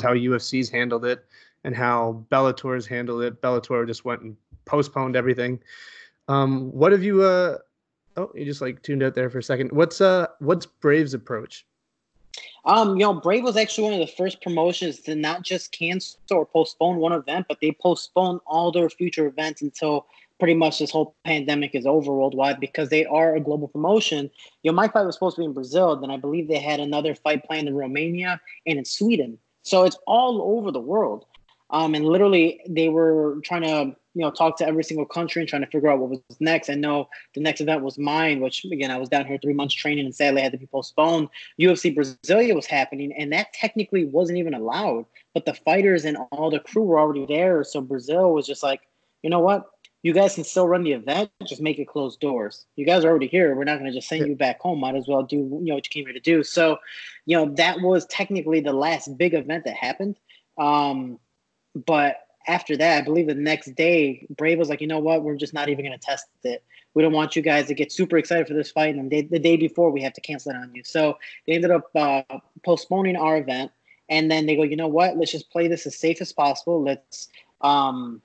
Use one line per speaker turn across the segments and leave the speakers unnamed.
how UFC's handled it and how Bellator's handled it. Bellator just went and postponed everything. Um, what have you? Uh, oh, you just like tuned out there for a second. What's uh, what's Brave's approach?
Um, you know, Brave was actually one of the first promotions to not just cancel or postpone one event, but they postponed all their future events until pretty much this whole pandemic is over worldwide because they are a global promotion. You know, my fight was supposed to be in Brazil, then I believe they had another fight planned in Romania and in Sweden. So it's all over the world. Um, and literally, they were trying to you know talk to every single country and trying to figure out what was next. I know the next event was mine, which again I was down here three months training and sadly had to be postponed. UFC Brasilia was happening, and that technically wasn't even allowed. But the fighters and all the crew were already there, so Brazil was just like, you know what, you guys can still run the event, just make it closed doors. You guys are already here. We're not going to just send you back home. Might as well do you know what you came here to do. So, you know that was technically the last big event that happened. Um, but after that, I believe the next day, Brave was like, you know what, we're just not even going to test it. We don't want you guys to get super excited for this fight, and they, the day before we have to cancel it on you. So they ended up uh, postponing our event, and then they go, you know what, let's just play this as safe as possible. Let's um,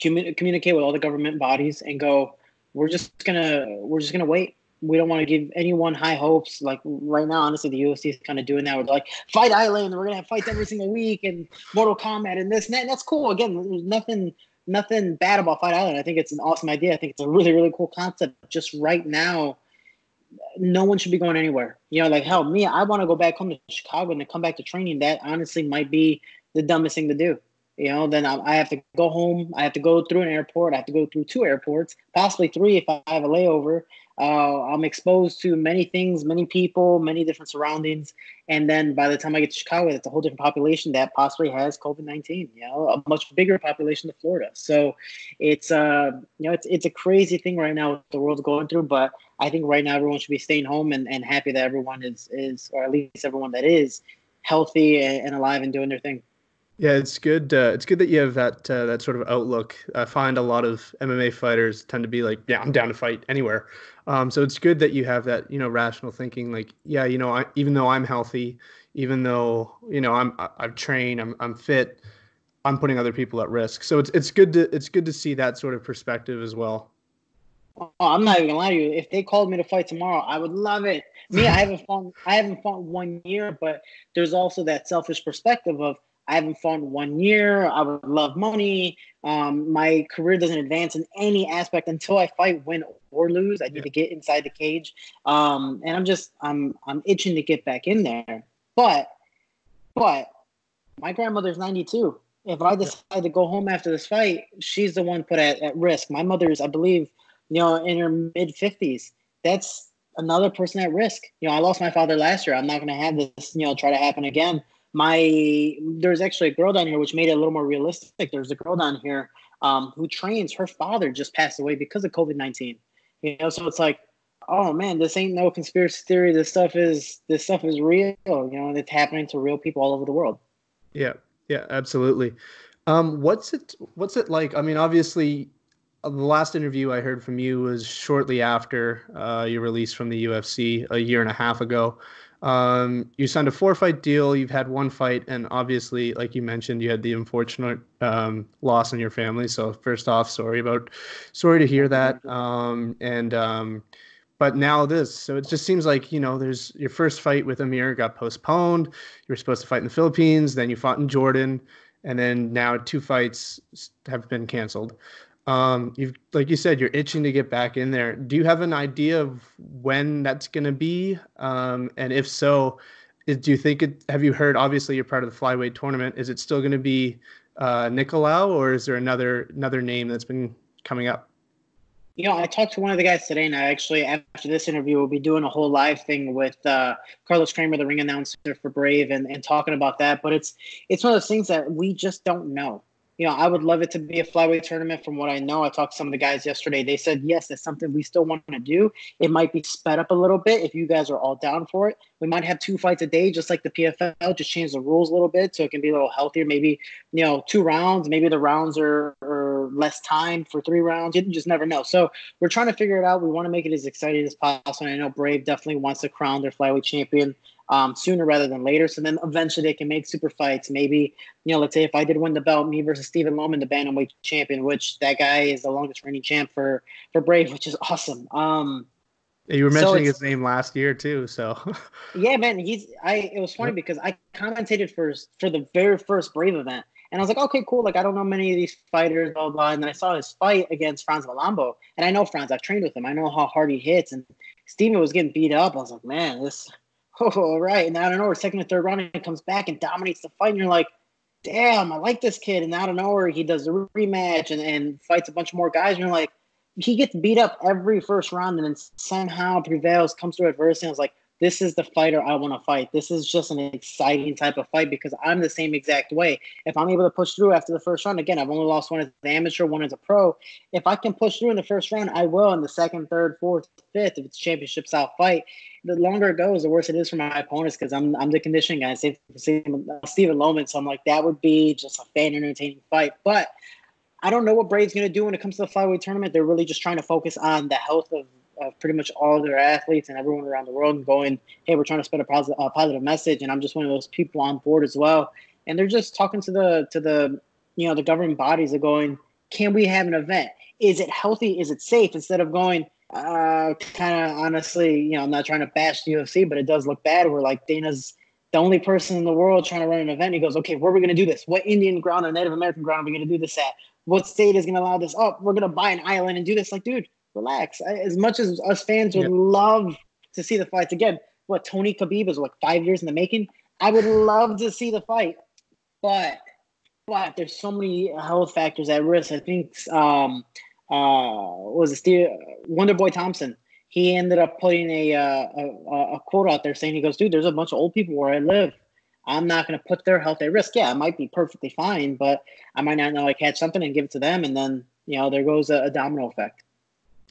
commun- communicate with all the government bodies and go. We're just gonna we're just gonna wait we don't want to give anyone high hopes. Like right now, honestly, the UFC is kind of doing that. We're like Fight Island, we're gonna have fights every single week, and Mortal Kombat, and this and that. And that's cool. Again, there's nothing nothing bad about Fight Island. I think it's an awesome idea. I think it's a really really cool concept. Just right now, no one should be going anywhere. You know, like hell, me, I want to go back home to Chicago and to come back to training. That honestly might be the dumbest thing to do. You know, then I have to go home. I have to go through an airport. I have to go through two airports, possibly three if I have a layover. Uh, I'm exposed to many things, many people, many different surroundings, and then by the time I get to Chicago, it's a whole different population that possibly has COVID nineteen. You know, a much bigger population than Florida. So it's uh, you know, it's it's a crazy thing right now the world's going through. But I think right now everyone should be staying home and, and happy that everyone is is, or at least everyone that is healthy and, and alive and doing their thing.
Yeah, it's good. Uh, it's good that you have that uh, that sort of outlook. I find a lot of MMA fighters tend to be like, "Yeah, I'm down to fight anywhere." Um, so it's good that you have that, you know, rational thinking. Like, yeah, you know, I, even though I'm healthy, even though you know I'm I've trained, I'm I'm fit, I'm putting other people at risk. So it's it's good to it's good to see that sort of perspective as well.
Oh, I'm not even gonna lie to you. If they called me to fight tomorrow, I would love it. Me, I haven't fought I haven't fought one year, but there's also that selfish perspective of I haven't fought in one year. I would love money. Um, my career doesn't advance in any aspect until I fight, win or lose. I need yeah. to get inside the cage, um, and I'm just I'm I'm itching to get back in there. But but my grandmother's 92. If I decide to go home after this fight, she's the one put at, at risk. My mother's, I believe, you know, in her mid 50s. That's another person at risk. You know, I lost my father last year. I'm not going to have this, you know, try to happen again my there's actually a girl down here which made it a little more realistic. There's a girl down here um, who trains her father just passed away because of covid-19 you know so it's like oh man this ain't no conspiracy theory. This stuff is this stuff is real you know it's happening to real people all over the world.
Yeah. Yeah absolutely. Um, what's it what's it like? I mean obviously uh, the last interview I heard from you was shortly after uh, your release from the UFC a year and a half ago. Um, you signed a four fight deal. You've had one fight, and obviously, like you mentioned, you had the unfortunate um, loss in your family. So first off, sorry about, sorry to hear that. Um, and um, but now this, so it just seems like you know, there's your first fight with Amir got postponed. You were supposed to fight in the Philippines, then you fought in Jordan, and then now two fights have been canceled um you've like you said you're itching to get back in there. Do you have an idea of when that's going to be? Um and if so is, do you think it have you heard obviously you're part of the flyweight tournament is it still going to be uh nicolau or is there another another name that's been coming up?
You know, I talked to one of the guys today, and I actually, after this interview, we'll be doing a whole live thing with uh, Carlos Kramer, the ring announcer for Brave, and, and talking about that. But it's it's one of those things that we just don't know you know, I would love it to be a flyweight tournament. From what I know, I talked to some of the guys yesterday. They said yes, that's something we still want to do. It might be sped up a little bit if you guys are all down for it. We might have two fights a day, just like the PFL. Just change the rules a little bit so it can be a little healthier. Maybe you know, two rounds. Maybe the rounds are, are less time for three rounds. You just never know. So we're trying to figure it out. We want to make it as exciting as possible. And I know Brave definitely wants to crown their flyweight champion um, sooner rather than later. So then eventually they can make super fights. Maybe, you know, let's say if I did win the belt, me versus Stephen Loman, the bantamweight champion, which that guy is the longest reigning champ for for Brave, which is awesome. Um,
you were mentioning so his name last year too, so
yeah, man. He's I. It was funny because I commentated for for the very first Brave event, and I was like, okay, cool. Like I don't know many of these fighters, blah blah. And then I saw his fight against Franz Mlambo, and I know Franz, I've trained with him. I know how hard he hits, and Steven was getting beat up. I was like, man, this oh, all right. And I don't know, second or third round, he comes back and dominates the fight. And you're like, damn, I like this kid. And out of nowhere, he does a rematch and, and fights a bunch more guys. And you're like, he gets beat up every first round and then somehow prevails, comes through adversity. And I was like, this is the fighter I want to fight. This is just an exciting type of fight because I'm the same exact way. If I'm able to push through after the first round, again, I've only lost one as an amateur, one as a pro. If I can push through in the first round, I will in the second, third, fourth, fifth, if it's championship style fight. The longer it goes, the worse it is for my opponents because I'm I'm the conditioning guy. Stephen uh, Loman, so I'm like that would be just a fan entertaining fight. But I don't know what Brave's going to do when it comes to the flyweight tournament. They're really just trying to focus on the health of of pretty much all their athletes and everyone around the world and going, hey, we're trying to spread a positive, a positive message. And I'm just one of those people on board as well. And they're just talking to the to the you know the government bodies are going, can we have an event? Is it healthy? Is it safe? Instead of going, uh, kind of honestly, you know, I'm not trying to bash the UFC, but it does look bad. We're like Dana's the only person in the world trying to run an event. He goes, okay, where are we going to do this? What Indian ground or Native American ground are we going to do this at? What state is going to allow this? Oh, we're going to buy an island and do this. Like, dude, relax. As much as us fans would yep. love to see the fights again, what Tony Khabib is like five years in the making. I would love to see the fight, but but there's so many health factors at risk. I think um uh was it Steve Wonder Boy Thompson. He ended up putting a, uh, a a quote out there saying he goes, dude, there's a bunch of old people where I live. I'm not going to put their health at risk. Yeah, I might be perfectly fine, but I might not know I catch something and give it to them, and then you know there goes a, a domino effect.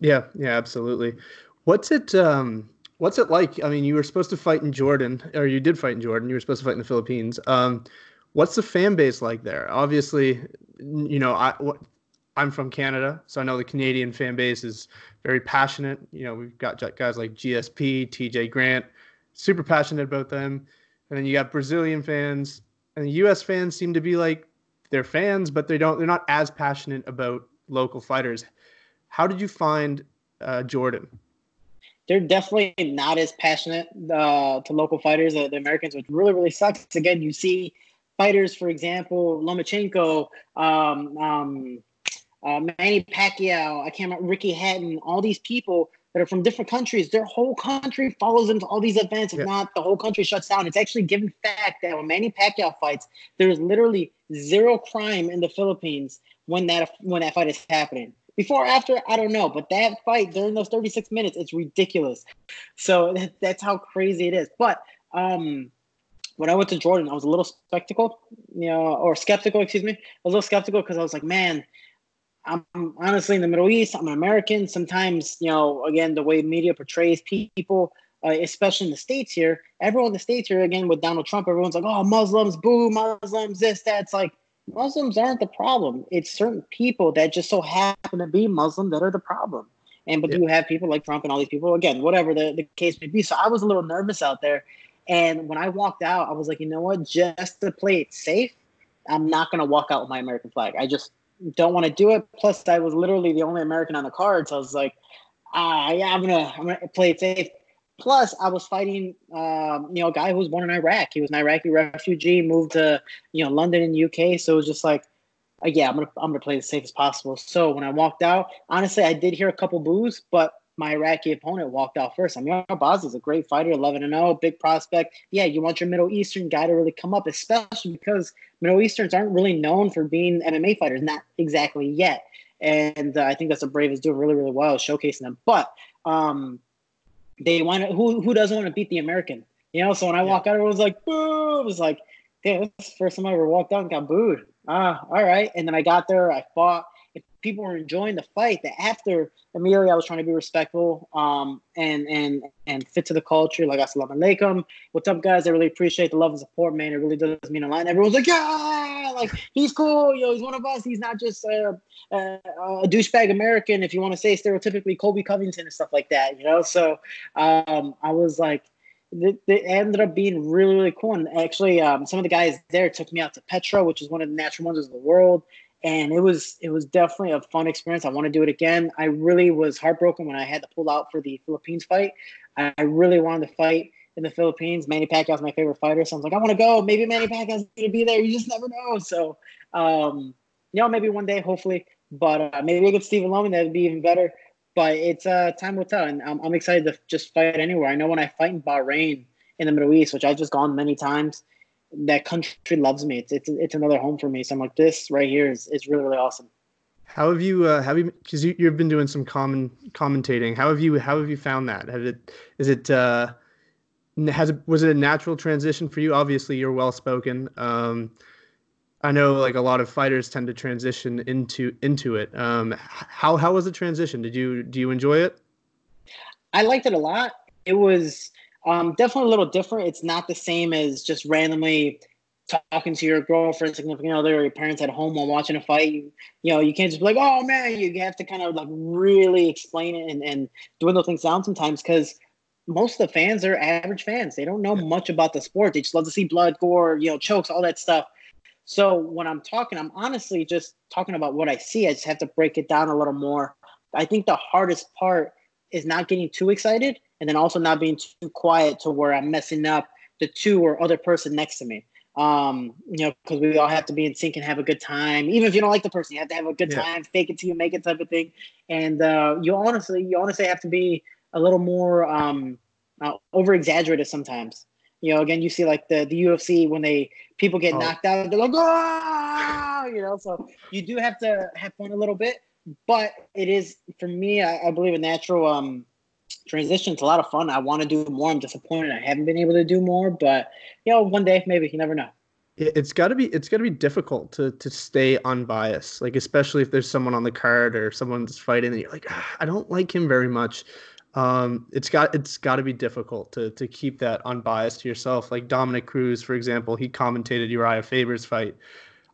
Yeah, yeah, absolutely. What's it um what's it like? I mean, you were supposed to fight in Jordan or you did fight in Jordan. You were supposed to fight in the Philippines. Um what's the fan base like there? Obviously, you know, I I'm from Canada, so I know the Canadian fan base is very passionate. You know, we've got guys like GSP, TJ Grant, super passionate about them. And then you got Brazilian fans, and the US fans seem to be like they're fans, but they don't they're not as passionate about local fighters. How did you find uh, Jordan?
They're definitely not as passionate uh, to local fighters, uh, the Americans, which really, really sucks. Again, you see fighters, for example, Lomachenko, um, um, uh, Manny Pacquiao, I can't remember, Ricky Hatton, all these people that are from different countries, their whole country follows into all these events. If yeah. not, the whole country shuts down. It's actually given fact that when Manny Pacquiao fights, there is literally zero crime in the Philippines when that when that fight is happening. Before after, I don't know, but that fight during those 36 minutes, it's ridiculous. So that's how crazy it is. But um, when I went to Jordan, I was a little skeptical, you know, or skeptical, excuse me. I was a little skeptical because I was like, man, I'm honestly in the Middle East. I'm an American. Sometimes, you know, again, the way media portrays people, uh, especially in the states here, everyone in the states here, again, with Donald Trump, everyone's like, oh, Muslims, boo, Muslims, this, that. It's like, Muslims aren't the problem. It's certain people that just so happen to be Muslim that are the problem. And but yeah. you have people like Trump and all these people, again, whatever the, the case may be. So I was a little nervous out there. And when I walked out, I was like, you know what? Just to play it safe, I'm not gonna walk out with my American flag. I just don't want to do it. Plus, I was literally the only American on the card, so I was like, ah, yeah, I'm gonna I'm gonna play it safe. Plus, I was fighting, um, you know, a guy who was born in Iraq. He was an Iraqi refugee, moved to, you know, London in UK. So it was just like, uh, yeah, I'm gonna, I'm gonna play as safe as possible. So when I walked out, honestly, I did hear a couple boos, but my Iraqi opponent walked out first. I mean, Baz is a great fighter, 11 and 0, big prospect. Yeah, you want your Middle Eastern guy to really come up, especially because Middle Easterns aren't really known for being MMA fighters, not exactly yet. And uh, I think that's what Brave is doing really, really well, showcasing them. But um, they want to, who who doesn't want to beat the American? You know, so when I yeah. walk out, everyone's like, boo. It was like, damn, this is the first time I ever walked out and got booed. Ah, all right. And then I got there, I fought. It people were enjoying the fight that after immediately I was trying to be respectful um, and and and fit to the culture. Like assalamu alaikum, what's up, guys? I really appreciate the love and support, man. It really does mean a lot. And everyone's like, yeah, like he's cool, You know, he's one of us. He's not just a, a, a douchebag American, if you want to say stereotypically Colby Covington and stuff like that, you know. So um, I was like. It, ended up being really, really cool. And actually, um, some of the guys there took me out to Petra, which is one of the natural wonders of the world and it was it was definitely a fun experience. I want to do it again. I really was heartbroken when I had to pull out for the Philippines fight. I, really wanted to fight in the Philippines. Manny Pacquiao's my favorite fighter, so I'm like, I want to go. Maybe Manny Pacquiao's gonna be there. You just never know. So, um, you know, maybe one day, hopefully. But uh, maybe against Stephen Loman, that'd be even better. But it's uh, time will tell, and I'm, I'm excited to just fight anywhere. I know when I fight in Bahrain in the Middle East, which I've just gone many times that country loves me. It's it's it's another home for me. So I'm like, this right here is is really really awesome.
How have you uh, have you because you, you've been doing some common commentating? How have you how have you found that? Have it is it uh, has was it a natural transition for you? Obviously, you're well spoken. Um, I know like a lot of fighters tend to transition into into it. Um, how how was the transition? Did you do you enjoy it?
I liked it a lot. It was um, definitely a little different. It's not the same as just randomly talking to your girlfriend, significant other, or your parents at home while watching a fight. You, you know, you can't just be like, oh man, you have to kind of like really explain it and, and dwindle things down sometimes because most of the fans are average fans. They don't know much about the sport. They just love to see blood, gore, you know, chokes, all that stuff. So when I'm talking, I'm honestly just talking about what I see. I just have to break it down a little more. I think the hardest part is not getting too excited and then also not being too quiet to where I'm messing up the two or other person next to me. Um, you know, because we all have to be in sync and have a good time. Even if you don't like the person, you have to have a good yeah. time, fake it till you make it type of thing. And uh, you honestly, you honestly have to be a little more um, uh, over exaggerated sometimes. You know, again, you see like the the UFC when they people get oh. knocked out, they're like, ah, you know. So you do have to have fun a little bit, but it is for me, I, I believe a natural um transition. It's a lot of fun. I want to do more. I'm disappointed I haven't been able to do more, but you know, one day maybe you never know.
It's got to be it's got to be difficult to to stay unbiased, like especially if there's someone on the card or someone's fighting and you're like, ah, I don't like him very much. Um, it's got it's got to be difficult to to keep that unbiased to yourself. Like Dominick Cruz, for example, he commentated Uriah Faber's fight.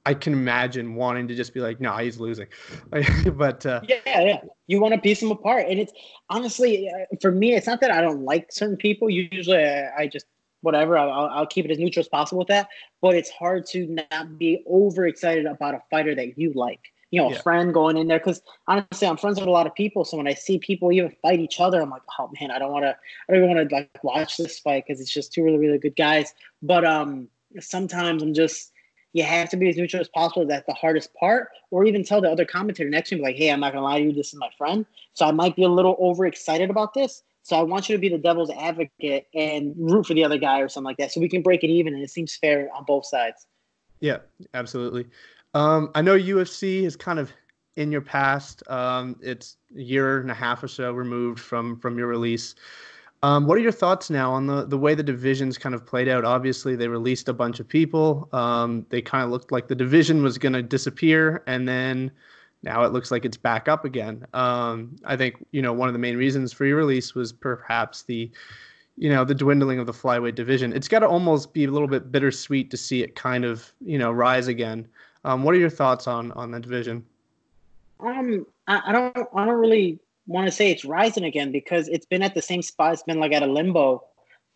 I can imagine wanting to just be like, no, nah, he's losing. but uh,
yeah, yeah, you want to piece them apart, and it's honestly uh, for me, it's not that I don't like certain people. Usually, I, I just whatever. I'll, I'll keep it as neutral as possible with that. But it's hard to not be overexcited about a fighter that you like. You know, a yeah. friend going in there because honestly, I'm friends with a lot of people. So when I see people even fight each other, I'm like, oh man, I don't want to. I don't even want to like watch this fight because it's just two really really good guys. But um, sometimes I'm just you have to be as neutral as possible. That's the hardest part. Or even tell the other commentator next to me, like, hey, I'm not gonna lie to you, this is my friend. So I might be a little overexcited about this. So I want you to be the devil's advocate and root for the other guy or something like that. So we can break it even and it seems fair on both sides.
Yeah, absolutely. Um, I know UFC is kind of in your past. Um, it's a year and a half or so removed from from your release. Um, what are your thoughts now on the, the way the divisions kind of played out? Obviously, they released a bunch of people. Um, they kind of looked like the division was going to disappear, and then now it looks like it's back up again. Um, I think you know one of the main reasons for your release was perhaps the you know the dwindling of the flyweight division. It's got to almost be a little bit bittersweet to see it kind of you know rise again. Um, what are your thoughts on on the division?
Um, I, I don't I don't really want to say it's rising again because it's been at the same spot. It's been like at a limbo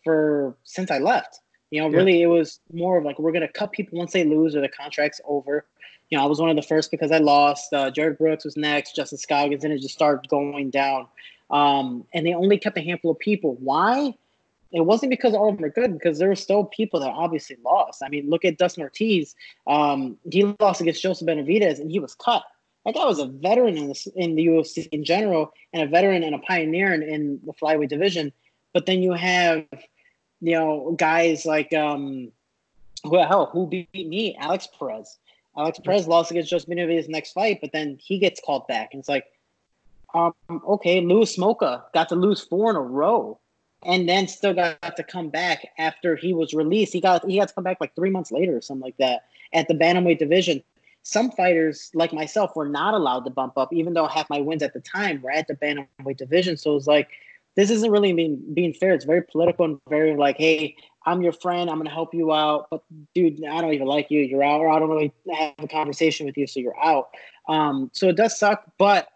for since I left. You know, yeah. really, it was more of like we're gonna cut people once they lose or the contract's over. You know, I was one of the first because I lost. Uh, Jarred Brooks was next, Justin Scoggins, and it just started going down. Um, and they only kept a handful of people. Why? It wasn't because all of them are good, because there were still people that obviously lost. I mean, look at Dustin Ortiz. Um, he lost against Joseph Benavidez, and he was cut. That guy was a veteran in, this, in the UFC in general, and a veteran and a pioneer in, in the flyweight division. But then you have, you know, guys like um, who hell who beat me, Alex Perez. Alex Perez lost against Joseph Benavidez' next fight, but then he gets called back, and it's like, um, okay, Louis Smolka got to lose four in a row, and then still got to come back after he was released. He got he got to come back like three months later or something like that at the bantamweight division some fighters like myself were not allowed to bump up, even though half my wins at the time were at the bantamweight division. So it was like this isn't really being being fair. It's very political and very like, hey, I'm your friend. I'm gonna help you out, but dude, I don't even like you. You're out, or I don't really have a conversation with you, so you're out. Um, so it does suck, but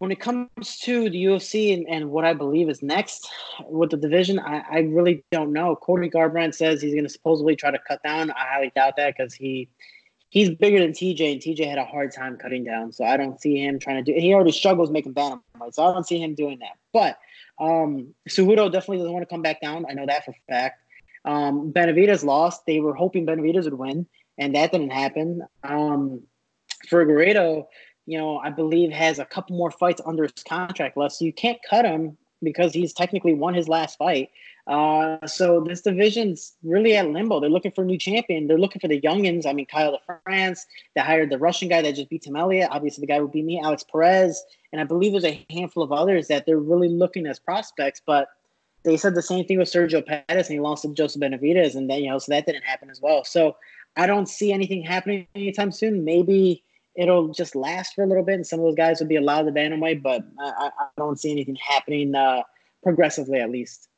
when it comes to the UFC and, and what I believe is next with the division, I, I really don't know. Cody Garbrandt says he's going to supposedly try to cut down. I highly doubt that because he he's bigger than TJ, and TJ had a hard time cutting down. So I don't see him trying to do. He already struggles making bantamweight, so I don't see him doing that. But um, definitely doesn't want to come back down. I know that for a fact. Um, Benavidez lost. They were hoping Benavidez would win, and that didn't happen. Um, Figueiredo you know, I believe has a couple more fights under his contract left. So you can't cut him because he's technically won his last fight. Uh, so this division's really at limbo. They're looking for a new champion. They're looking for the youngins. I mean, Kyle France. They hired the Russian guy that just beat Tim Elliott. Obviously, the guy would be me, Alex Perez, and I believe there's a handful of others that they're really looking as prospects. But they said the same thing with Sergio Pettis, and he lost to Joseph Benavidez, and then you know, so that didn't happen as well. So I don't see anything happening anytime soon. Maybe it'll just last for a little bit, and some of those guys will be allowed to bantamweight. But I, I don't see anything happening uh, progressively, at least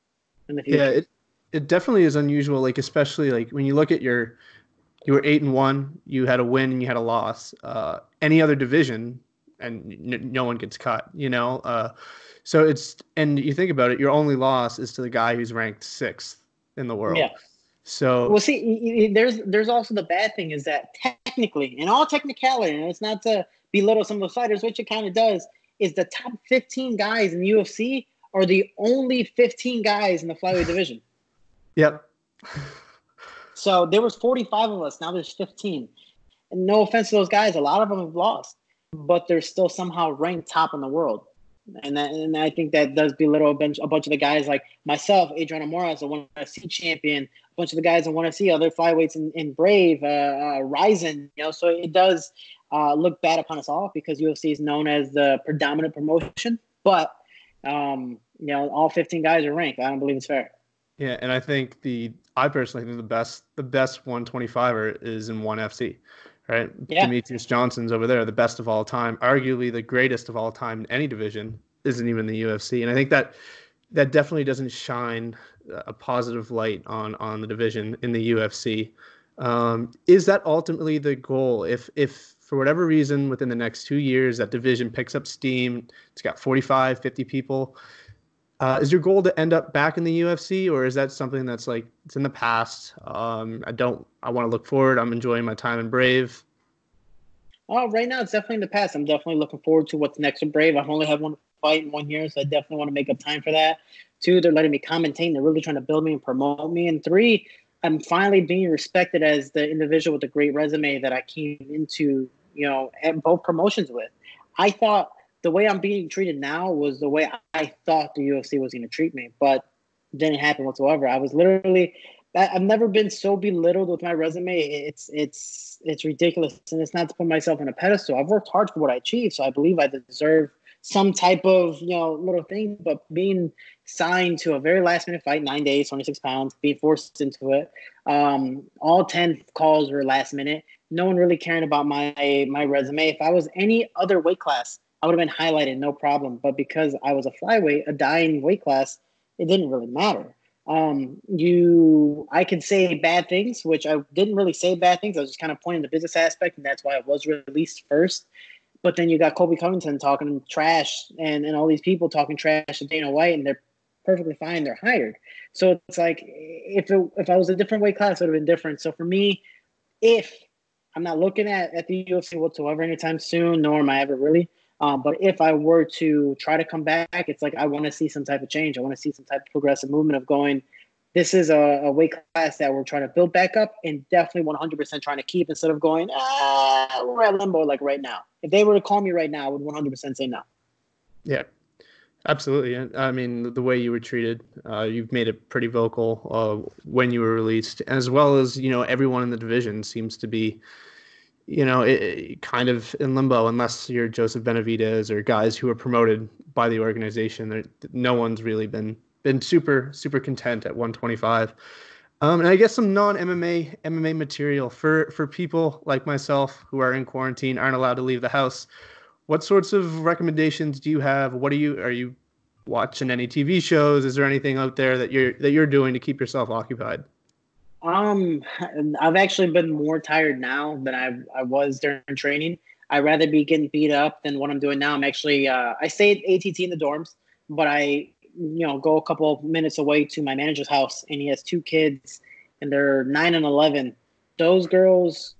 in the future.
Yeah, it, it definitely is unusual. Like especially like when you look at your, you were eight and one, you had a win and you had a loss. Uh, any other division, and n- no one gets cut. You know, uh, so it's and you think about it, your only loss is to the guy who's ranked sixth in the world.
Yeah.
So
well, see, there's there's also the bad thing is that technically, in all technicality, and it's not to belittle some of the fighters, which it kind of does, is the top 15 guys in the UFC are the only 15 guys in the flyweight division.
Yep.
So there was 45 of us. Now there's 15. And no offense to those guys, a lot of them have lost, but they're still somehow ranked top in the world and that, and I think that does belittle a bunch a bunch of the guys like myself, Adriano Moraes, a one FC champion, a bunch of the guys I want to see other flyweights in, in Brave, uh, uh, Rizin, you know. So it does uh, look bad upon us all because UFC is known as the predominant promotion, but um, you know, all 15 guys are ranked. I don't believe it's fair.
Yeah, and I think the I personally think the best the best 125er is in one FC right? Yeah. Demetrious Johnson's over there, the best of all time, arguably the greatest of all time in any division, isn't even the UFC. And I think that that definitely doesn't shine a positive light on on the division in the UFC. Um, is that ultimately the goal? If if for whatever reason within the next two years that division picks up steam, it's got 45, 50 people. Uh, is your goal to end up back in the UFC, or is that something that's like it's in the past? Um, I don't. I want to look forward. I'm enjoying my time in Brave.
Oh, right now it's definitely in the past. I'm definitely looking forward to what's next in Brave. I've only had one fight in one year, so I definitely want to make up time for that. Two, they're letting me commentate. They're really trying to build me and promote me. And three, I'm finally being respected as the individual with a great resume that I came into, you know, at both promotions with. I thought the way I'm being treated now was the way I thought the UFC was going to treat me, but didn't happen whatsoever. I was literally I've never been so belittled with my resume. It's it's it's ridiculous, and it's not to put myself on a pedestal. I've worked hard for what I achieved, so I believe I deserve some type of you know little thing. But being signed to a very last minute fight, nine days, twenty six pounds, being forced into it, um, all ten calls were last minute. No one really caring about my my resume. If I was any other weight class, I would have been highlighted, no problem. But because I was a flyweight, a dying weight class, it didn't really matter. Um, you, I could say bad things, which I didn't really say bad things. I was just kind of pointing the business aspect, and that's why it was released first. But then you got Colby Covington talking trash, and and all these people talking trash to Dana White, and they're perfectly fine. They're hired. So it's like if it, if I was a different weight class, it would have been different. So for me, if I'm not looking at, at the UFC whatsoever anytime soon, nor am I ever really. Um, but if I were to try to come back, it's like I want to see some type of change. I want to see some type of progressive movement of going. This is a, a weight class that we're trying to build back up, and definitely 100% trying to keep instead of going. Ah, we're at limbo like right now. If they were to call me right now, I would 100% say no.
Yeah, Absolutely. I mean, the way you were treated, uh, you've made it pretty vocal uh, when you were released, as well as you know everyone in the division seems to be you know, it, it kind of in limbo unless you're Joseph Benavidez or guys who are promoted by the organization. There, no one's really been been super super content at 125. Um, and I guess some non MMA MMA material for for people like myself who are in quarantine, aren't allowed to leave the house. What sorts of recommendations do you have? What are you are you watching any TV shows? Is there anything out there that you're that you're doing to keep yourself occupied?
Um, I've actually been more tired now than I I was during training. I'd rather be getting beat up than what I'm doing now. I'm actually uh, I stay at ATT in the dorms, but I you know go a couple minutes away to my manager's house, and he has two kids, and they're nine and eleven. Those girls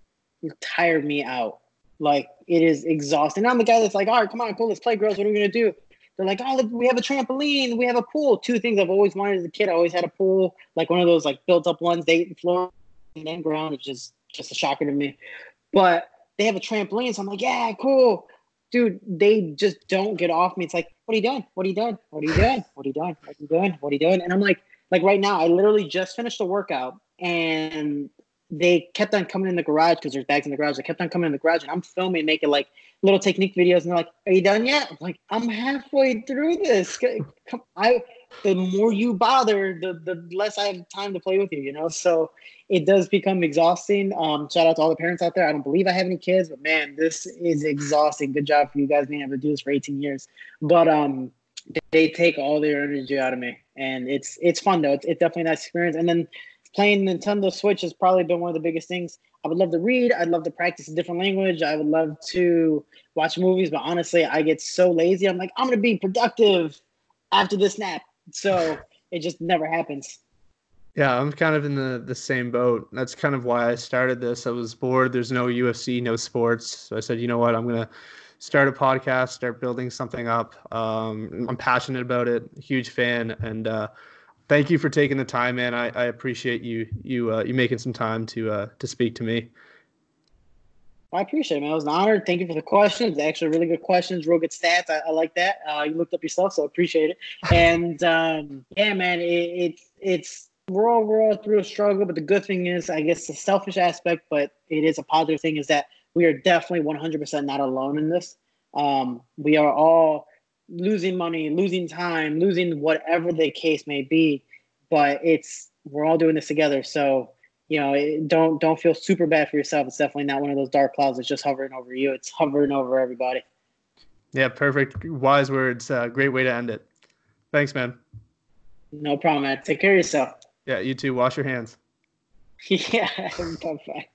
tire me out. Like it is exhausting. I'm the guy that's like, all right, come on, cool, let's play, girls. What are we gonna do? They're like, oh, we have a trampoline, we have a pool. Two things I've always wanted as a kid. I always had a pool, like one of those like built up ones, Dayton, floor and then ground. It's just just a shocker to me. But they have a trampoline, so I'm like, yeah, cool, dude. They just don't get off me. It's like, what are you doing? What are you doing? What are you doing? What are you doing? What are you doing? What are you doing? And I'm like, like right now, I literally just finished a workout and they kept on coming in the garage because there's bags in the garage. They kept on coming in the garage, and I'm filming, making like little technique videos, and they're like, "Are you done yet?" I'm like, "I'm halfway through this." Come, I, the more you bother, the the less I have time to play with you. You know, so it does become exhausting. Um, shout out to all the parents out there. I don't believe I have any kids, but man, this is exhausting. Good job for you guys being able to do this for 18 years. But um, they take all their energy out of me, and it's it's fun though. It's, it's definitely that experience, and then playing Nintendo Switch has probably been one of the biggest things. I would love to read. I'd love to practice a different language. I would love to watch movies, but honestly, I get so lazy. I'm like, I'm gonna be productive after this nap. So it just never happens.
Yeah, I'm kind of in the the same boat. That's kind of why I started this. I was bored. There's no UFC, no sports. So I said, you know what? I'm gonna start a podcast, start building something up. Um, I'm passionate about it, huge fan, and uh, thank you for taking the time, man. I, I appreciate you you uh, you making some time to uh, to speak to me.
I appreciate it, man. It was an honor. Thank you for the questions. Actually, really good questions, real good stats. I, I like that. Uh, you looked up yourself, so I appreciate it. And um, yeah, man, it, it, it's we're all we're all through a struggle, but the good thing is, I guess, the selfish aspect, but it is a positive thing, is that we are definitely 100% not alone in this. Um, we are all losing money, losing time, losing whatever the case may be. But it's we're all doing this together. So you know, don't don't feel super bad for yourself. It's definitely not one of those dark clouds that's just hovering over you. It's hovering over everybody.
Yeah, perfect. Wise words. Uh, great way to end it. Thanks, man.
No problem, man. Take care of yourself.
Yeah, you too. Wash your hands.
yeah, bye bye.